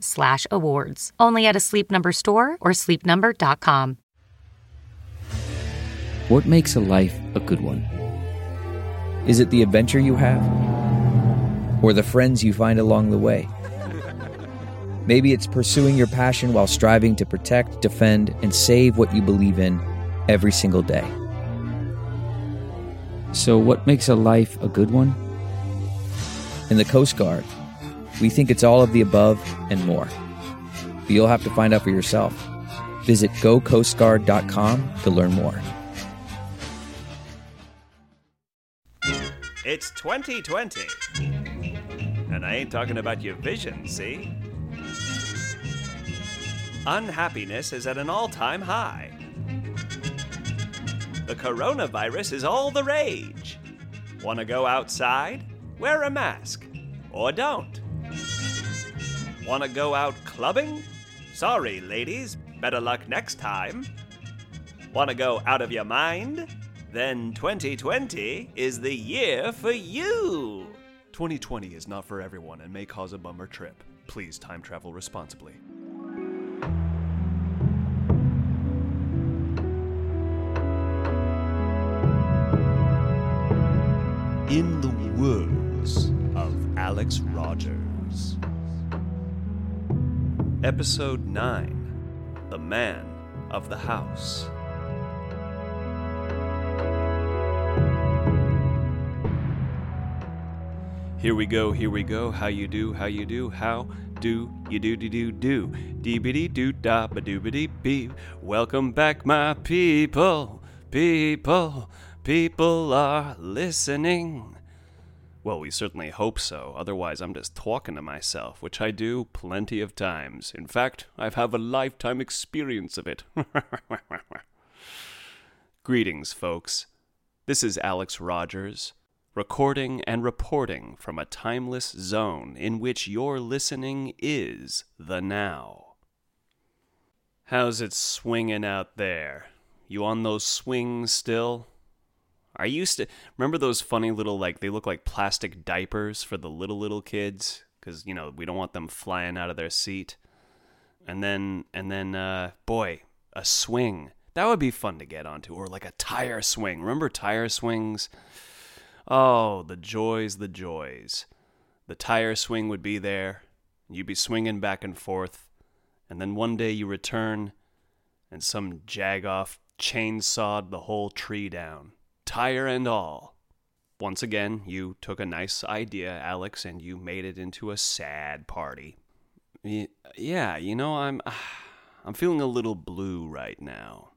slash awards. Only at a Sleep Number store or sleepnumber.com. What makes a life a good one? Is it the adventure you have? Or the friends you find along the way? Maybe it's pursuing your passion while striving to protect, defend, and save what you believe in every single day. So, what makes a life a good one? In the Coast Guard, we think it's all of the above and more. But you'll have to find out for yourself. Visit gocoastguard.com to learn more. It's 2020. And I ain't talking about your vision, see? Unhappiness is at an all time high. The coronavirus is all the rage. Want to go outside? Wear a mask. Or don't. Want to go out clubbing? Sorry, ladies. Better luck next time. Want to go out of your mind? Then 2020 is the year for you. 2020 is not for everyone and may cause a bummer trip. Please time travel responsibly. In the words of Alex Rogers. Episode 9 The Man of the House. Here we go, here we go. How you do, how you do, how do you do do do do. Deebity doo da ba doobity bee. Welcome back, my people. People, people are listening. Well, we certainly hope so. Otherwise, I'm just talking to myself, which I do plenty of times. In fact, I've have a lifetime experience of it. Greetings, folks. This is Alex Rogers, recording and reporting from a timeless zone in which your listening is the now. How's it swinging out there? You on those swings still? I used to remember those funny little like they look like plastic diapers for the little little kids because you know we don't want them flying out of their seat. And then and then uh, boy, a swing that would be fun to get onto, or like a tire swing. Remember tire swings? Oh, the joys, the joys. The tire swing would be there. You'd be swinging back and forth, and then one day you return, and some jagoff chainsawed the whole tree down tire and all. Once again, you took a nice idea, Alex, and you made it into a sad party. Y- yeah, you know, I'm I'm feeling a little blue right now.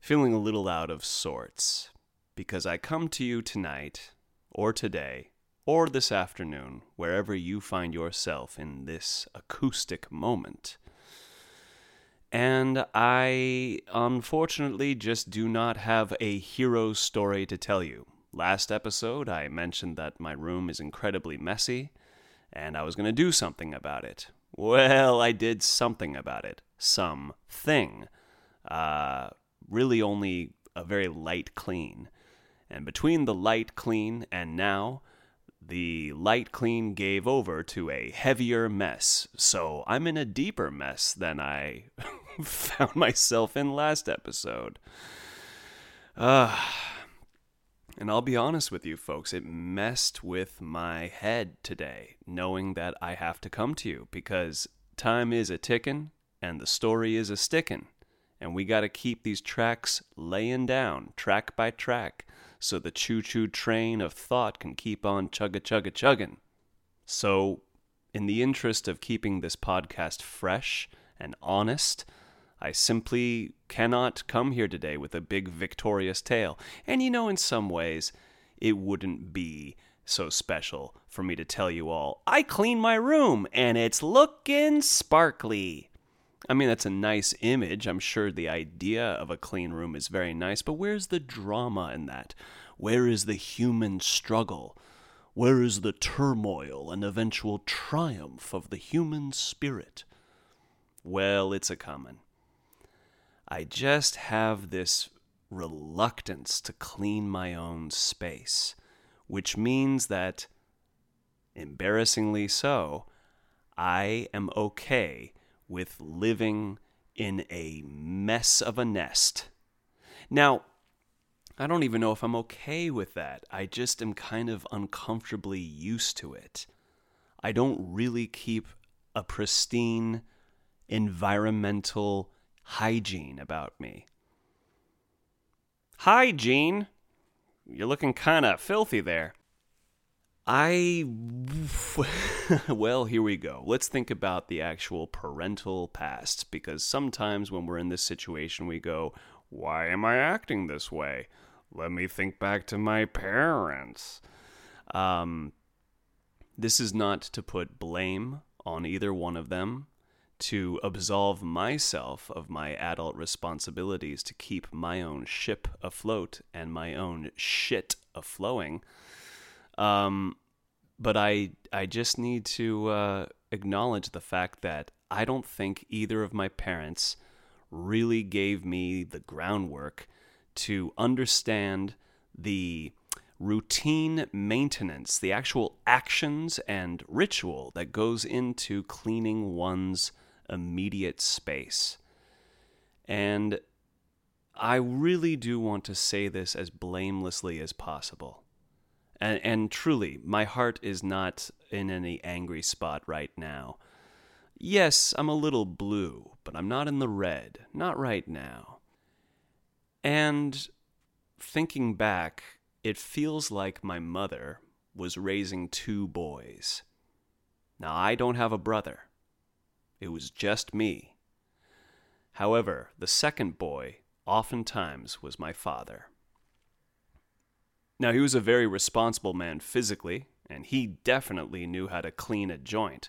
Feeling a little out of sorts because I come to you tonight or today or this afternoon, wherever you find yourself in this acoustic moment. And I unfortunately just do not have a hero story to tell you. Last episode, I mentioned that my room is incredibly messy, and I was going to do something about it. Well, I did something about it. Something. Uh, really only a very light clean. And between the light clean and now, the light clean gave over to a heavier mess, so I'm in a deeper mess than I found myself in last episode. Uh, And I'll be honest with you, folks, it messed with my head today, knowing that I have to come to you because time is a tickin' and the story is a stickin'. And we got to keep these tracks laying down, track by track, so the choo choo train of thought can keep on chugga chugga chuggin'. So, in the interest of keeping this podcast fresh and honest, I simply cannot come here today with a big victorious tale. And you know, in some ways, it wouldn't be so special for me to tell you all, I clean my room and it's looking sparkly. I mean, that's a nice image. I'm sure the idea of a clean room is very nice, but where's the drama in that? Where is the human struggle? Where is the turmoil and eventual triumph of the human spirit? Well, it's a common. I just have this reluctance to clean my own space, which means that, embarrassingly so, I am okay with living in a mess of a nest. Now, I don't even know if I'm okay with that. I just am kind of uncomfortably used to it. I don't really keep a pristine environmental hygiene about me. Hygiene? You're looking kind of filthy there. I. well, here we go. Let's think about the actual parental past, because sometimes when we're in this situation, we go, Why am I acting this way? Let me think back to my parents. Um, this is not to put blame on either one of them to absolve myself of my adult responsibilities to keep my own ship afloat and my own shit aflowing. Um, but I I just need to uh, acknowledge the fact that I don't think either of my parents really gave me the groundwork to understand the routine maintenance, the actual actions and ritual that goes into cleaning one's immediate space. And I really do want to say this as blamelessly as possible. And, and truly, my heart is not in any angry spot right now. Yes, I'm a little blue, but I'm not in the red. Not right now. And thinking back, it feels like my mother was raising two boys. Now, I don't have a brother. It was just me. However, the second boy oftentimes was my father. Now, he was a very responsible man physically, and he definitely knew how to clean a joint.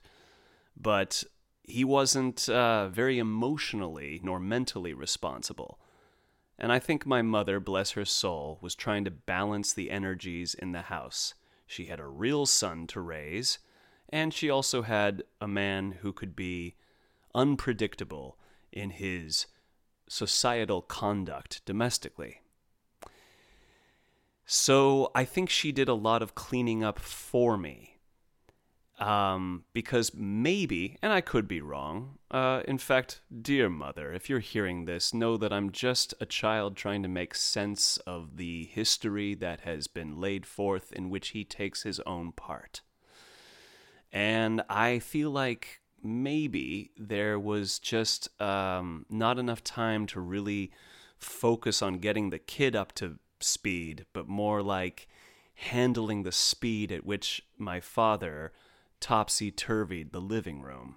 But he wasn't uh, very emotionally nor mentally responsible. And I think my mother, bless her soul, was trying to balance the energies in the house. She had a real son to raise, and she also had a man who could be unpredictable in his societal conduct domestically. So I think she did a lot of cleaning up for me. Um, because maybe, and I could be wrong. Uh, in fact, dear mother, if you're hearing this, know that I'm just a child trying to make sense of the history that has been laid forth in which he takes his own part. And I feel like maybe there was just um, not enough time to really focus on getting the kid up to speed, but more like handling the speed at which my father topsy turvied the living room.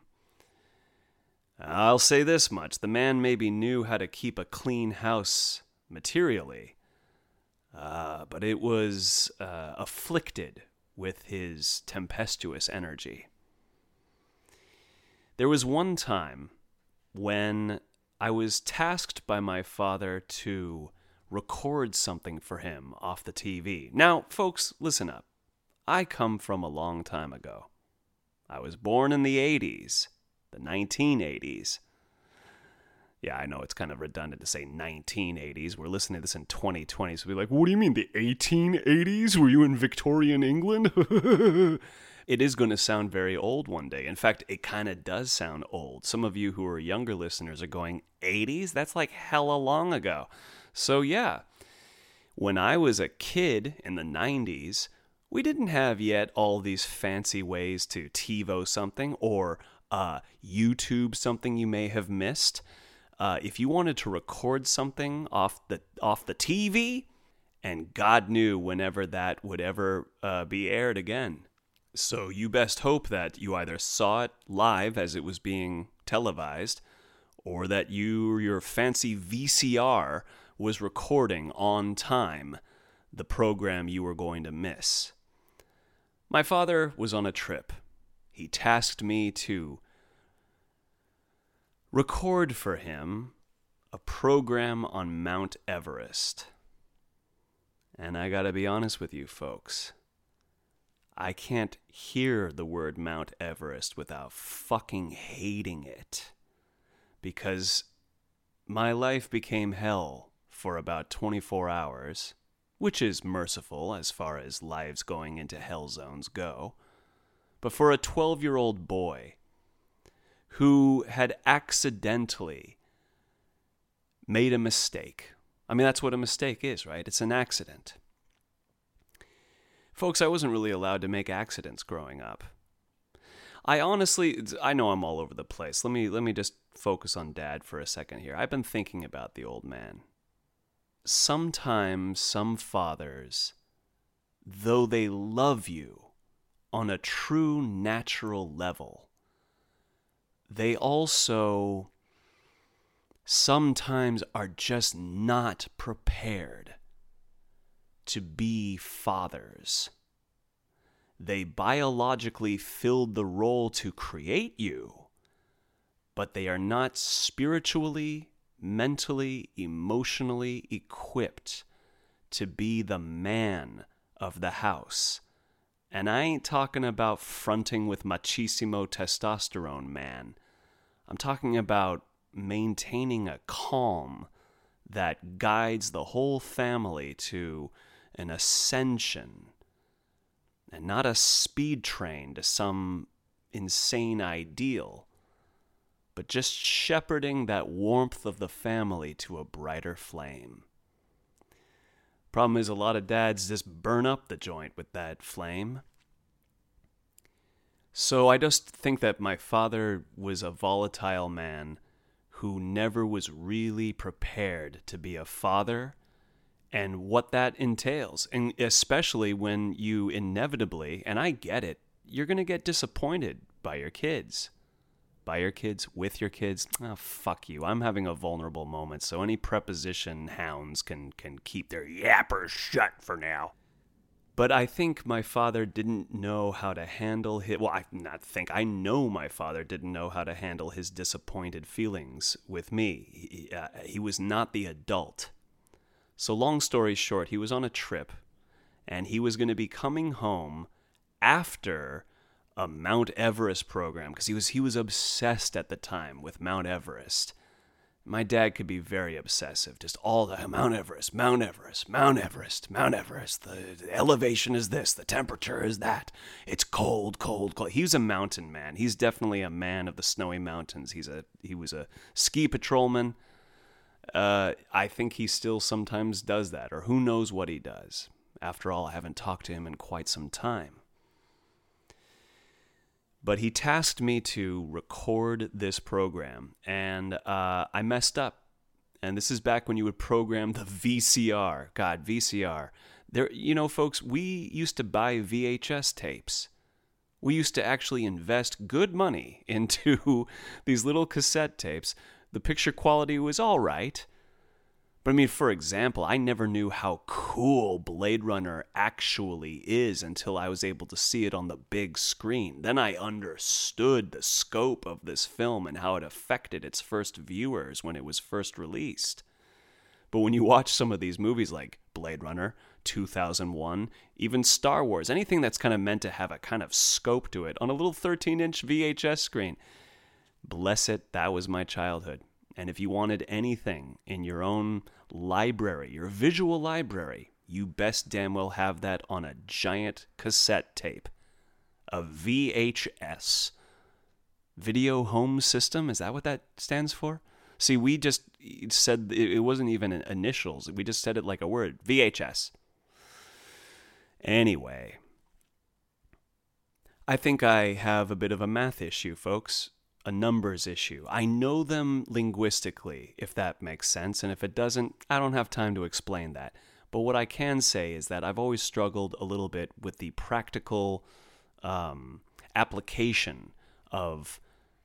I'll say this much the man maybe knew how to keep a clean house materially, uh, but it was uh, afflicted with his tempestuous energy. There was one time when I was tasked by my father to record something for him off the TV. Now, folks, listen up. I come from a long time ago. I was born in the 80s, the 1980s. Yeah, I know it's kind of redundant to say 1980s. We're listening to this in 2020, so we're like, what do you mean, the 1880s? Were you in Victorian England? it is going to sound very old one day. In fact, it kind of does sound old. Some of you who are younger listeners are going, 80s? That's like hella long ago. So, yeah. When I was a kid in the 90s, we didn't have yet all these fancy ways to TiVo something or uh, YouTube something you may have missed. Uh, if you wanted to record something off the off the TV, and God knew whenever that would ever uh, be aired again. So you best hope that you either saw it live as it was being televised, or that you your fancy VCR was recording on time the program you were going to miss. My father was on a trip. He tasked me to record for him a program on Mount Everest. And I gotta be honest with you, folks. I can't hear the word Mount Everest without fucking hating it. Because my life became hell for about 24 hours, which is merciful as far as lives going into hell zones go. But for a 12 year old boy who had accidentally made a mistake, I mean, that's what a mistake is, right? It's an accident. Folks, I wasn't really allowed to make accidents growing up. I honestly I know I'm all over the place. Let me let me just focus on dad for a second here. I've been thinking about the old man. Sometimes some fathers though they love you on a true natural level, they also sometimes are just not prepared to be fathers. They biologically filled the role to create you, but they are not spiritually, mentally, emotionally equipped to be the man of the house. And I ain't talking about fronting with machismo testosterone, man. I'm talking about maintaining a calm that guides the whole family to an ascension and not a speed train to some insane ideal, but just shepherding that warmth of the family to a brighter flame. Problem is, a lot of dads just burn up the joint with that flame. So I just think that my father was a volatile man who never was really prepared to be a father and what that entails. And especially when you inevitably, and I get it, you're going to get disappointed by your kids. By your kids, with your kids. Oh, fuck you. I'm having a vulnerable moment, so any preposition hounds can, can keep their yappers shut for now. But I think my father didn't know how to handle his. Well, I not think. I know my father didn't know how to handle his disappointed feelings with me. He, uh, he was not the adult so, long story short, he was on a trip and he was going to be coming home after a Mount Everest program because he was he was obsessed at the time with Mount Everest. My dad could be very obsessive, just all the Mount Everest, Mount Everest, Mount Everest, Mount Everest. The, the elevation is this, the temperature is that. It's cold, cold, cold. He was a mountain man. He's definitely a man of the snowy mountains. He's a he was a ski patrolman uh, I think he still sometimes does that, or who knows what he does. After all, I haven't talked to him in quite some time. But he tasked me to record this program, and uh, I messed up. And this is back when you would program the VCR. God, VCR. There, you know, folks, we used to buy VHS tapes. We used to actually invest good money into these little cassette tapes the picture quality was all right. But I mean, for example, I never knew how cool Blade Runner actually is until I was able to see it on the big screen. Then I understood the scope of this film and how it affected its first viewers when it was first released. But when you watch some of these movies like Blade Runner, 2001, even Star Wars, anything that's kind of meant to have a kind of scope to it on a little 13 inch VHS screen, Bless it, that was my childhood. And if you wanted anything in your own library, your visual library, you best damn well have that on a giant cassette tape. A VHS. Video Home System, is that what that stands for? See, we just said it wasn't even initials. We just said it like a word VHS. Anyway, I think I have a bit of a math issue, folks, a numbers issue. I know them linguistically, if that makes sense, and if it doesn't, I don't have time to explain that. But what I can say is that I've always struggled a little bit with the practical um, application of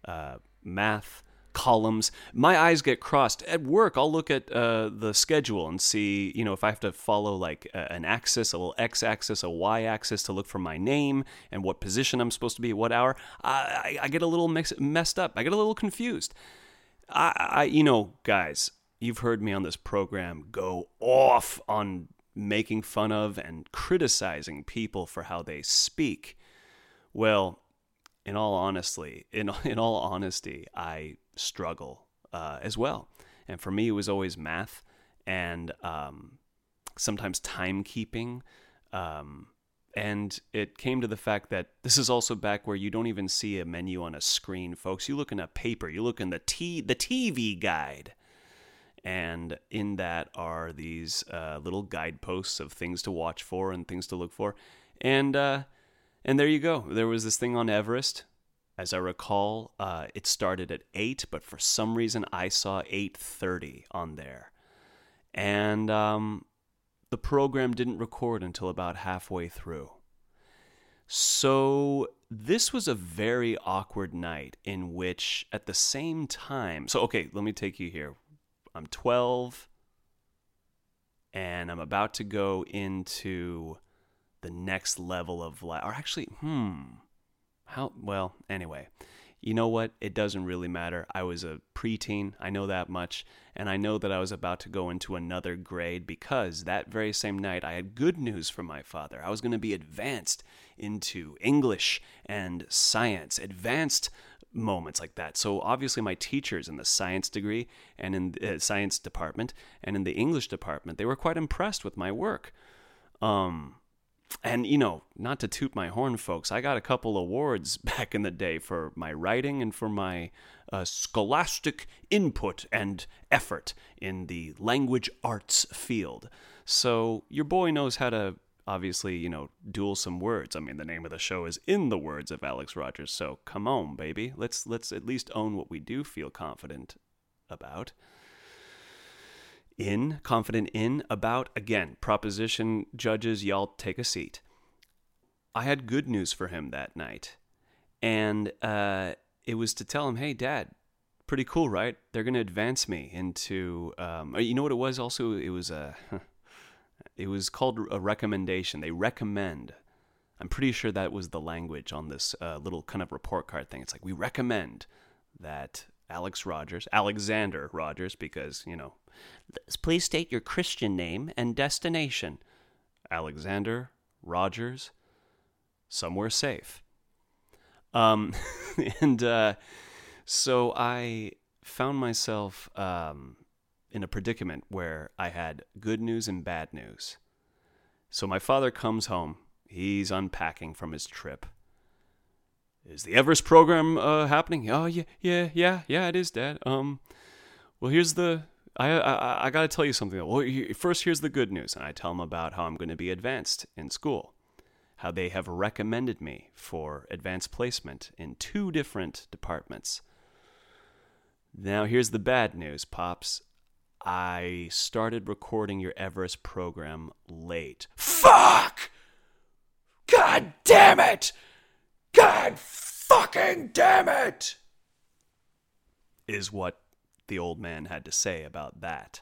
uh, math columns. My eyes get crossed. At work, I'll look at uh, the schedule and see, you know, if I have to follow like an axis, a little x axis, a y axis to look for my name and what position I'm supposed to be at what hour. I, I, I get a little mix, messed up. I get a little confused. I, I, you know, guys, you've heard me on this program go off on making fun of and criticizing people for how they speak. Well, in all honesty, in in all honesty, I struggle uh, as well. And for me, it was always math and um, sometimes timekeeping. Um, and it came to the fact that this is also back where you don't even see a menu on a screen, folks. You look in a paper, you look in the t the TV guide, and in that are these uh, little guideposts of things to watch for and things to look for. And uh, and there you go. There was this thing on Everest as I recall, uh, it started at eight, but for some reason I saw eight thirty on there, and um, the program didn't record until about halfway through. So this was a very awkward night in which, at the same time, so okay, let me take you here. I'm 12, and I'm about to go into the next level of life. Or actually, hmm how, well, anyway, you know what? It doesn't really matter. I was a preteen, I know that much, and I know that I was about to go into another grade because that very same night I had good news from my father. I was going to be advanced into English and science, advanced moments like that. So obviously my teachers in the science degree and in the uh, science department and in the English department, they were quite impressed with my work. Um, and you know, not to toot my horn, folks, I got a couple awards back in the day for my writing and for my uh, scholastic input and effort in the language arts field. So your boy knows how to obviously, you know, duel some words. I mean, the name of the show is in the words of Alex Rogers. So come on, baby, let's let's at least own what we do feel confident about in, confident in, about, again, preposition judges, y'all take a seat. I had good news for him that night. And uh, it was to tell him, hey, dad, pretty cool, right? They're going to advance me into, um, uh, you know what it was also? It was a, it was called a recommendation. They recommend. I'm pretty sure that was the language on this uh, little kind of report card thing. It's like, we recommend that Alex Rogers, Alexander Rogers, because, you know, please state your Christian name and destination. Alexander Rogers, somewhere safe. Um, and uh, so I found myself um, in a predicament where I had good news and bad news. So my father comes home. He's unpacking from his trip. Is the Everest program uh, happening? Oh yeah, yeah, yeah, yeah. It is, Dad. Um, well, here's the. I I, I got to tell you something. Well, first, here's the good news, and I tell him about how I'm going to be advanced in school, how they have recommended me for advanced placement in two different departments. Now, here's the bad news, pops. I started recording your Everest program late. Fuck! God damn it! God fucking damn it! Is what the old man had to say about that.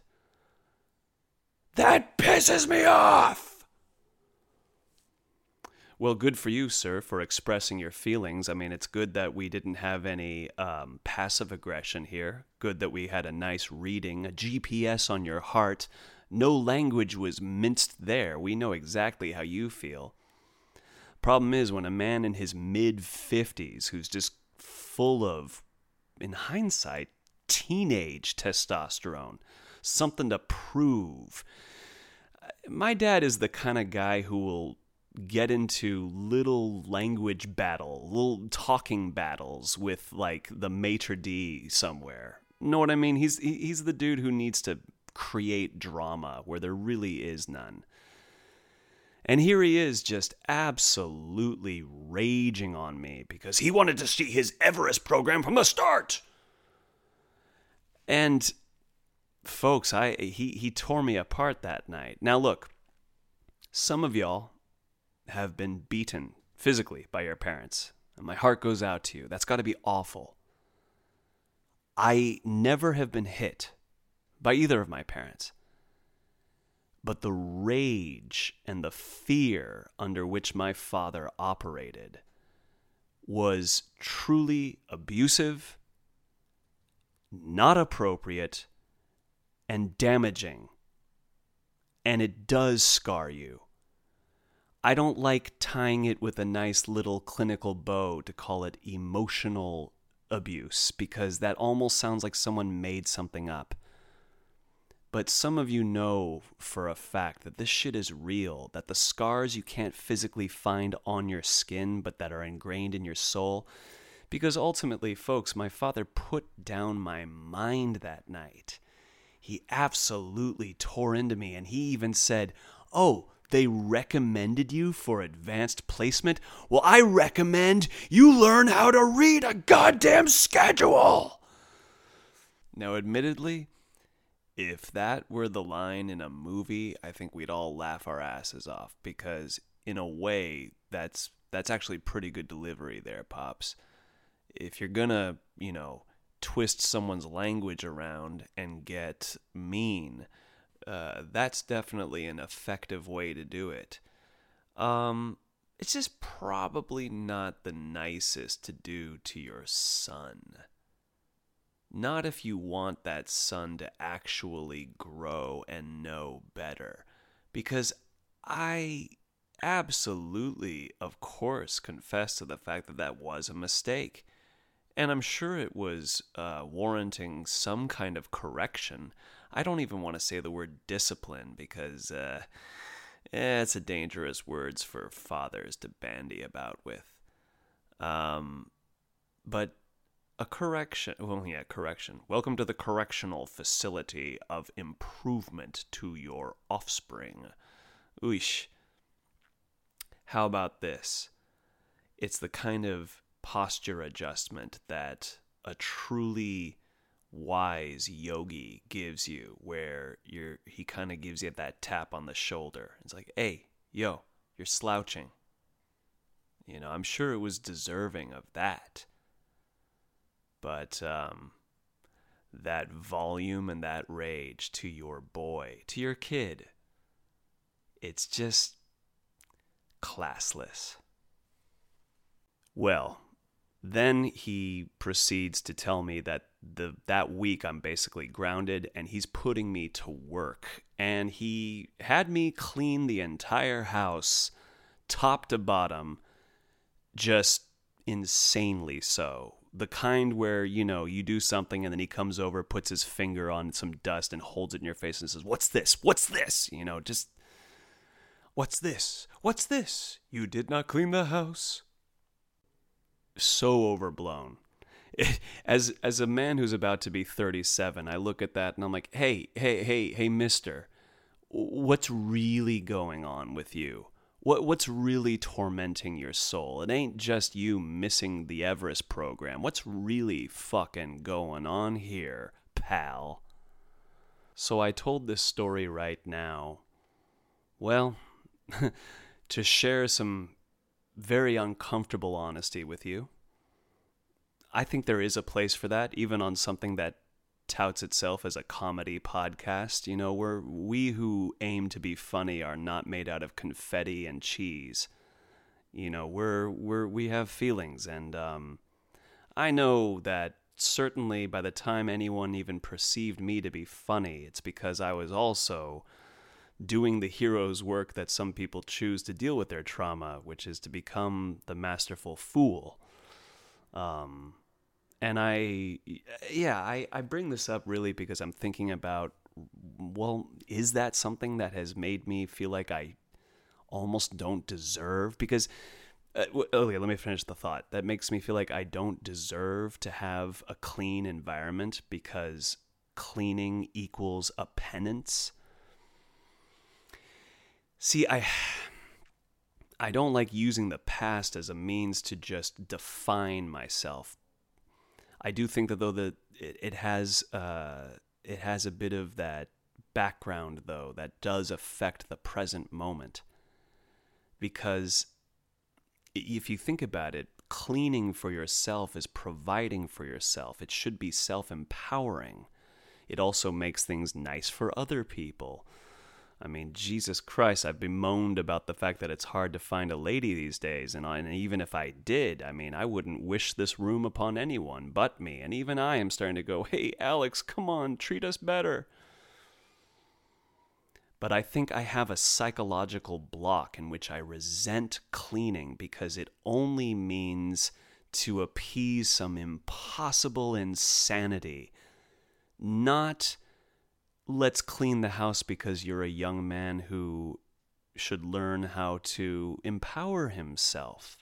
That pisses me off! Well, good for you, sir, for expressing your feelings. I mean, it's good that we didn't have any um, passive aggression here. Good that we had a nice reading, a GPS on your heart. No language was minced there. We know exactly how you feel. Problem is, when a man in his mid 50s, who's just full of, in hindsight, teenage testosterone, something to prove. My dad is the kind of guy who will get into little language battle, little talking battles with like the maitre d somewhere. Know what I mean? He's he's the dude who needs to create drama where there really is none. And here he is just absolutely raging on me because he wanted to see his Everest program from the start. And folks, I he he tore me apart that night. Now look, some of y'all have been beaten physically by your parents. And my heart goes out to you. That's got to be awful. I never have been hit by either of my parents. But the rage and the fear under which my father operated was truly abusive, not appropriate, and damaging. And it does scar you. I don't like tying it with a nice little clinical bow to call it emotional abuse because that almost sounds like someone made something up. But some of you know for a fact that this shit is real, that the scars you can't physically find on your skin but that are ingrained in your soul. Because ultimately, folks, my father put down my mind that night. He absolutely tore into me and he even said, Oh, they recommended you for advanced placement? Well, I recommend you learn how to read a goddamn schedule. Now, admittedly, if that were the line in a movie, I think we'd all laugh our asses off because in a way that's that's actually pretty good delivery there, pops. If you're to, you know, twist someone's language around and get mean, uh, that's definitely an effective way to do it. Um, it's just probably not the nicest to do to your son. Not if you want that son to actually grow and know better. Because I absolutely, of course, confess to the fact that that was a mistake. And I'm sure it was uh, warranting some kind of correction. I don't even want to say the word discipline because uh, eh, it's a dangerous words for fathers to bandy about with. Um, but a correction, well, yeah, correction. Welcome to the correctional facility of improvement to your offspring. Oosh. How about this? It's the kind of posture adjustment that a truly wise yogi gives you where you're he kind of gives you that tap on the shoulder. It's like hey yo you're slouching. You know i'm sure it was deserving of that. But um that volume and that rage to your boy to your kid it's just classless. Well then he proceeds to tell me that the that week I'm basically grounded and he's putting me to work. And he had me clean the entire house top to bottom just insanely so. The kind where you know you do something and then he comes over puts his finger on some dust and holds it in your face and says what's this? What's this? You know just what's this? What's this? You did not clean the house so overblown. As as a man who's about to be 37, I look at that and I'm like, "Hey, hey, hey, hey, mister. What's really going on with you? What what's really tormenting your soul? It ain't just you missing the Everest program. What's really fucking going on here, pal?" So I told this story right now. Well, to share some very uncomfortable honesty with you. I think there is a place for that, even on something that touts itself as a comedy podcast. You know, we're, we who aim to be funny are not made out of confetti and cheese. You know, we're, we're, we have feelings. And um, I know that certainly by the time anyone even perceived me to be funny, it's because I was also doing the hero's work that some people choose to deal with their trauma, which is to become the masterful fool. Um, and I, yeah, I, I bring this up really because I'm thinking about, well, is that something that has made me feel like I almost don't deserve? Because Uh, okay, let me finish the thought. That makes me feel like I don't deserve to have a clean environment because cleaning equals a penance. See, I I don't like using the past as a means to just define myself. I do think that though that it, it has uh, it has a bit of that background though that does affect the present moment because if you think about it, cleaning for yourself is providing for yourself. It should be self empowering. It also makes things nice for other people. I mean, Jesus Christ, I've bemoaned about the fact that it's hard to find a lady these days, and, and even if I did, I mean, I wouldn't wish this room upon anyone but me, and even I am starting to go, hey, Alex, come on, treat us better. But I think I have a psychological block in which I resent cleaning because it only means to appease some impossible insanity, not let's clean the house because you're a young man who should learn how to empower himself.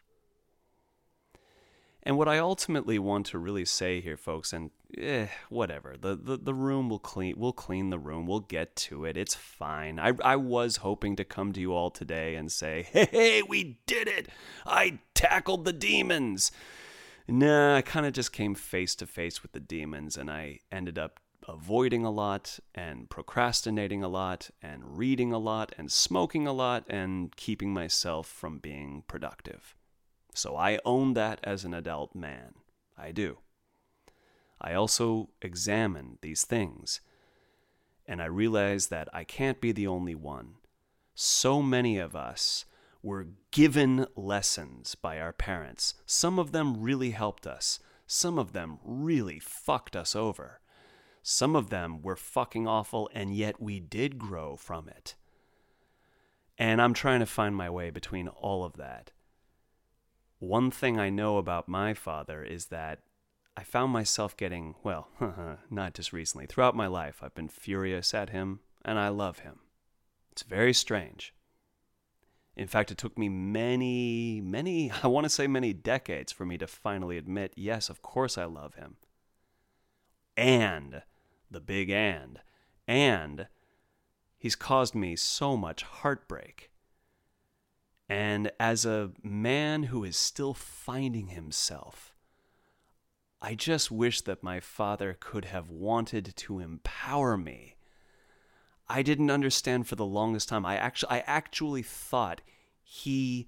And what I ultimately want to really say here, folks, and eh, whatever, the, the, the room will clean, we'll clean the room, we'll get to it, it's fine. I, I was hoping to come to you all today and say, hey, hey we did it! I tackled the demons! Nah, I kind of just came face to face with the demons, and I ended up avoiding a lot and procrastinating a lot and reading a lot and smoking a lot and keeping myself from being productive. So I own that as an adult man. I do. I also examine these things and I realize that I can't be the only one. So many of us were given lessons by our parents. Some of them really helped us, some of them really fucked us over. Some of them were fucking awful, and yet we did grow from it. And I'm trying to find my way between all of that. One thing I know about my father is that I found myself getting, well, not just recently, throughout my life, I've been furious at him, and I love him. It's very strange. In fact, it took me many, many, I want to say many decades for me to finally admit, yes, of course I love him. And the big and. And he's caused me so much heartbreak. And as a man who is still finding himself, I just wish that my father could have wanted to empower me. I didn't understand for the longest time. I actually I actually thought he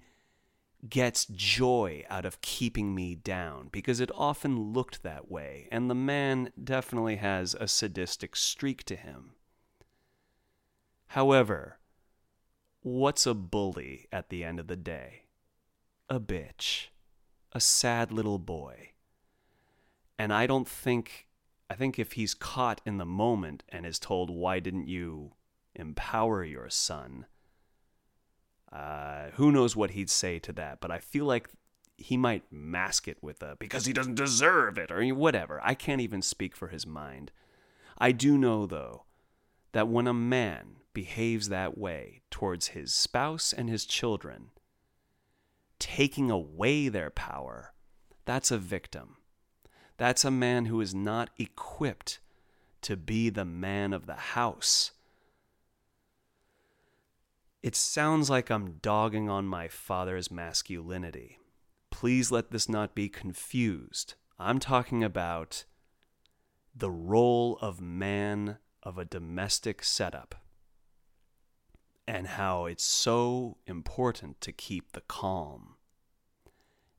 gets joy out of keeping me down because it often looked that way, and the man definitely has a sadistic streak to him. However, what's a bully at the end of the day? A bitch. A sad little boy. And I don't think, I think if he's caught in the moment and is told, why didn't you empower your son? Uh, who knows what he'd say to that? But I feel like he might mask it with a because he doesn't deserve it or whatever. I can't even speak for his mind. I do know, though, that when a man behaves that way towards his spouse and his children, taking away their power, that's a victim. That's a man who is not equipped to be the man of the house. It sounds like I'm dogging on my father's masculinity. Please let this not be confused. I'm talking about the role of man of a domestic setup and how it's so important to keep the calm.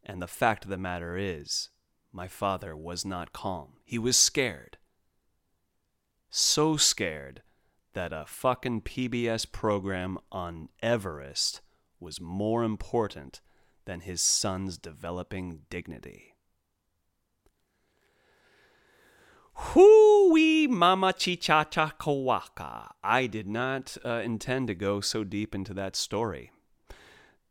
And the fact of the matter is, my father was not calm. He was scared. So scared that a fucking PBS program on Everest was more important than his son's developing dignity. Hoo-wee mama chichacha kawaka. I did not uh, intend to go so deep into that story.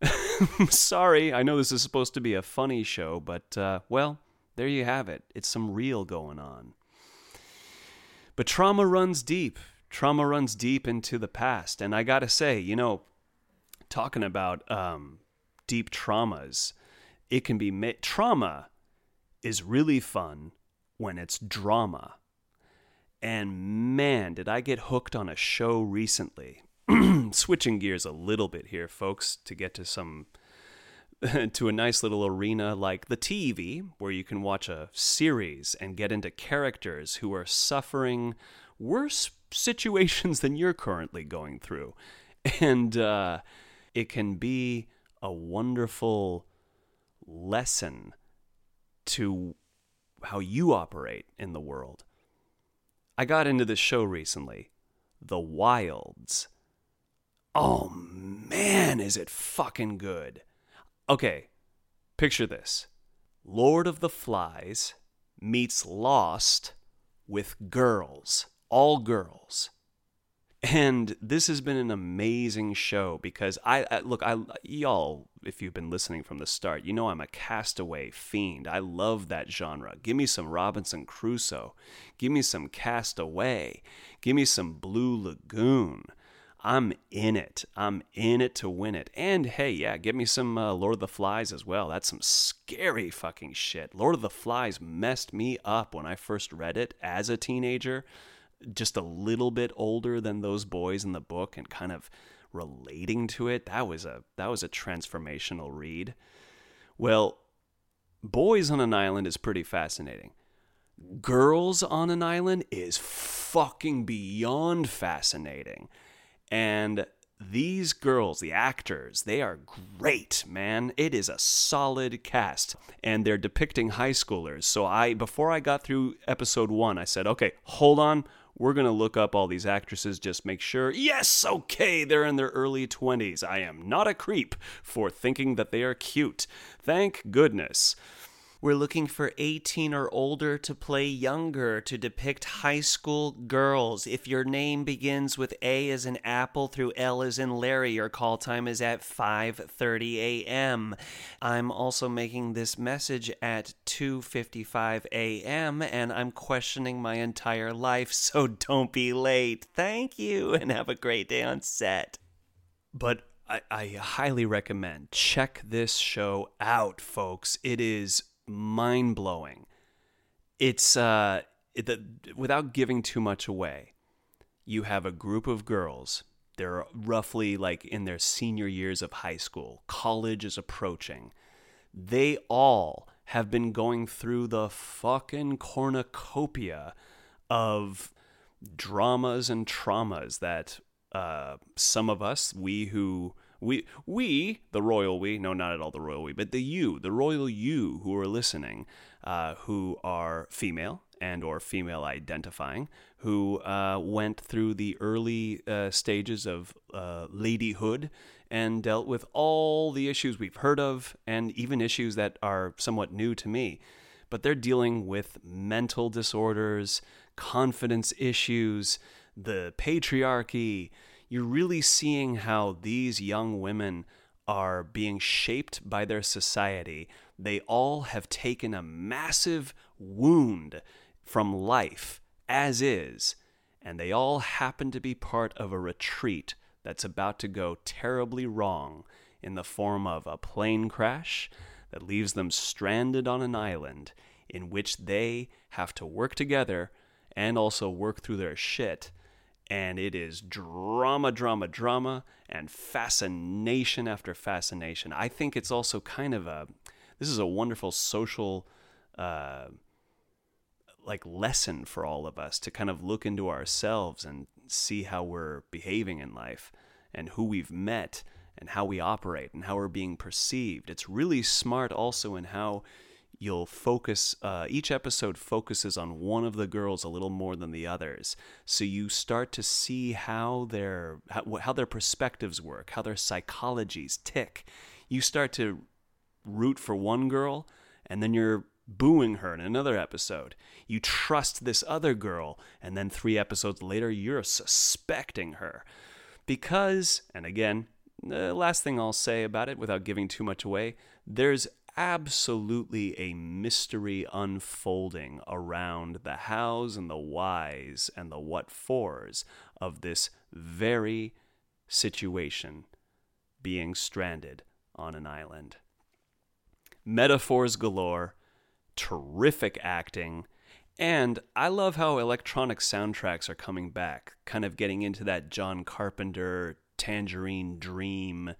Sorry, I know this is supposed to be a funny show, but, uh, well, there you have it. It's some real going on. But trauma runs deep, trauma runs deep into the past. And I got to say, you know, talking about um, deep traumas, it can be ma- trauma is really fun when it's drama. And man, did I get hooked on a show recently. Switching gears a little bit here, folks, to get to some to a nice little arena like the TV, where you can watch a series and get into characters who are suffering worse situations than you're currently going through. And uh, it can be a wonderful lesson to how you operate in the world. I got into this show recently, The Wilds. Oh man, is it fucking good! Okay, picture this Lord of the Flies meets Lost with girls, all girls. And this has been an amazing show because I, I, look, I y'all, if you've been listening from the start, you know I'm a castaway fiend. I love that genre. Give me some Robinson Crusoe. Give me some Castaway. Give me some Blue Lagoon. I'm in it. I'm in it to win it. And hey, yeah, give me some uh, Lord of the Flies as well. That's some scary fucking shit. Lord of the Flies messed me up when I first read it as a teenager just a little bit older than those boys in the book and kind of relating to it that was a that was a transformational read well boys on an island is pretty fascinating girls on an island is fucking beyond fascinating and these girls, the actors, they are great, man. It is a solid cast. And they're depicting high schoolers. So I before I got through episode 1, I said, "Okay, hold on. We're going to look up all these actresses, just make sure, yes, okay, they're in their early 20s. I am not a creep for thinking that they are cute. Thank goodness. We're looking for 18 or older to play younger to depict high school girls. If your name begins with A as in apple through L as in Larry, your call time is at 5:30 a.m. I'm also making this message at 2:55 a.m. and I'm questioning my entire life, so don't be late. Thank you and have a great day on set. But I, I highly recommend check this show out, folks. It is mind blowing. It's uh, it, the, without giving too much away. You have a group of girls. They're roughly like in their senior years of high school. College is approaching. They all have been going through the fucking cornucopia of dramas and traumas that uh, some of us, we who we, we, the royal we, no, not at all the royal we, but the you, the royal you who are listening, uh, who are female and or female identifying, who uh, went through the early uh, stages of uh, ladyhood and dealt with all the issues we've heard of, and even issues that are somewhat new to me. But they're dealing with mental disorders, confidence issues, the patriarchy you're really seeing how these young women are being shaped by their society. They all have taken a massive wound from life as is, and they all happen to be part of a retreat that's about to go terribly wrong in the form of a plane crash that leaves them stranded on an island in which they have to work together and also work through their shit and it is drama, drama, drama, and fascination after fascination. I think it's also kind of a this is a wonderful social uh, like lesson for all of us to kind of look into ourselves and see how we're behaving in life and who we've met and how we operate and how we're being perceived. It's really smart also in how you'll focus uh, each episode focuses on one of the girls a little more than the others. So you start to see how their how, how their perspectives work how their psychologies tick. You start to root for one girl and then you're booing her in another episode. You trust this other girl and then 3 episodes later you're suspecting her. Because and again the last thing I'll say about it without giving too much away there's absolutely a mystery unfolding around the hows and the whys and the what fors of this very situation being stranded on an island. metaphors galore, terrific acting, and I love how electronic soundtracks are coming back, kind of getting into that John Carpenter Tangerine Dream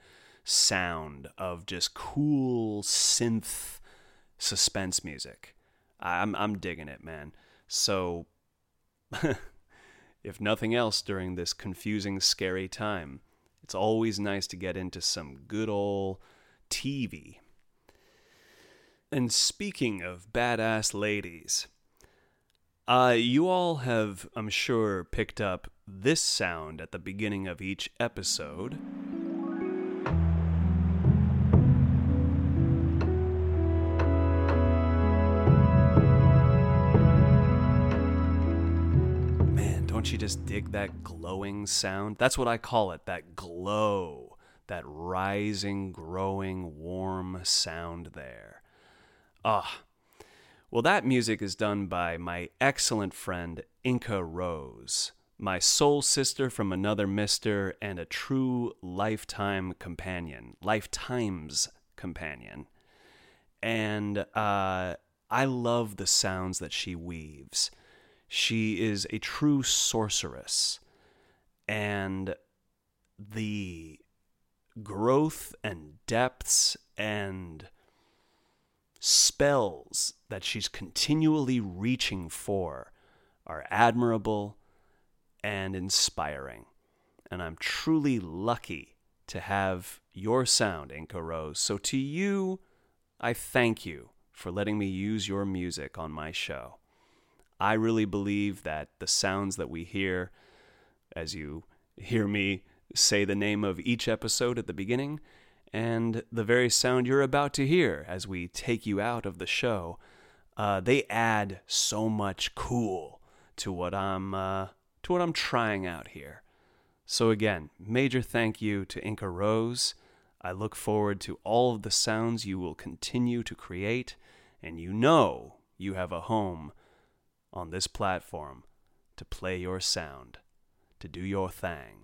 sound of just cool synth suspense music. I'm I'm digging it, man. So if nothing else during this confusing scary time, it's always nice to get into some good old TV. And speaking of badass ladies, uh, you all have, I'm sure, picked up this sound at the beginning of each episode. Just dig that glowing sound? That's what I call it that glow, that rising, growing, warm sound there. Ah. Well, that music is done by my excellent friend Inca Rose, my soul sister from another mister and a true lifetime companion, lifetime's companion. And uh, I love the sounds that she weaves. She is a true sorceress. And the growth and depths and spells that she's continually reaching for are admirable and inspiring. And I'm truly lucky to have your sound, Inca Rose. So to you, I thank you for letting me use your music on my show. I really believe that the sounds that we hear, as you hear me say the name of each episode at the beginning, and the very sound you're about to hear as we take you out of the show, uh, they add so much cool to what I'm uh, to what I'm trying out here. So again, major thank you to Inca Rose. I look forward to all of the sounds you will continue to create, and you know you have a home on this platform to play your sound, to do your thing.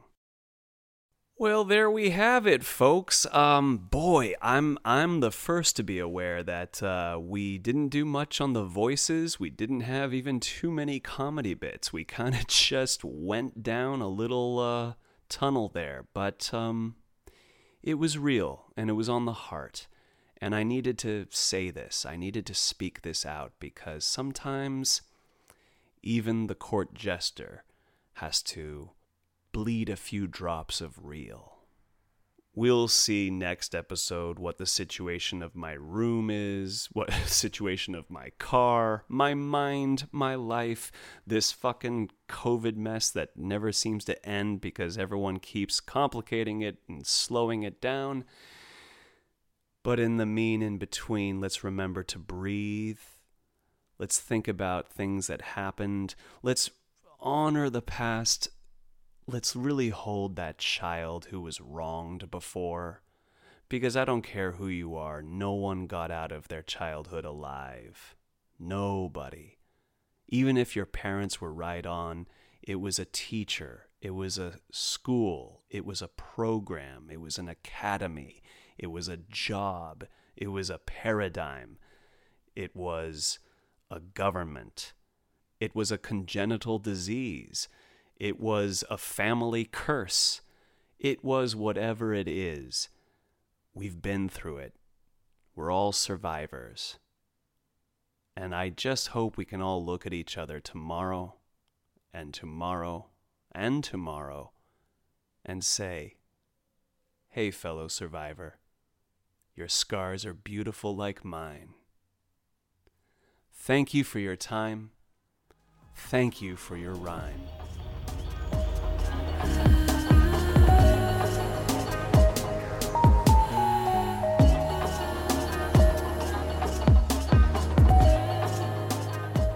Well, there we have it, folks. Um, boy, I'm I'm the first to be aware that uh, we didn't do much on the voices. We didn't have even too many comedy bits. We kind of just went down a little uh, tunnel there, but um, it was real and it was on the heart. And I needed to say this. I needed to speak this out because sometimes even the court jester has to bleed a few drops of real. We'll see next episode what the situation of my room is, what situation of my car, my mind, my life, this fucking COVID mess that never seems to end because everyone keeps complicating it and slowing it down. But in the mean in between, let's remember to breathe. Let's think about things that happened. Let's honor the past let's really hold that child who was wronged before. Because I don't care who you are, no one got out of their childhood alive. Nobody. Even if your parents were right on, it was a teacher, it was a school, it was a program, it was an academy, it was a job, it was a paradigm, it was a government, it was a congenital disease it was a family curse. It was whatever it is. We've been through it. We're all survivors. And I just hope we can all look at each other tomorrow and tomorrow and tomorrow and say, Hey, fellow survivor, your scars are beautiful like mine. Thank you for your time. Thank you for your rhyme.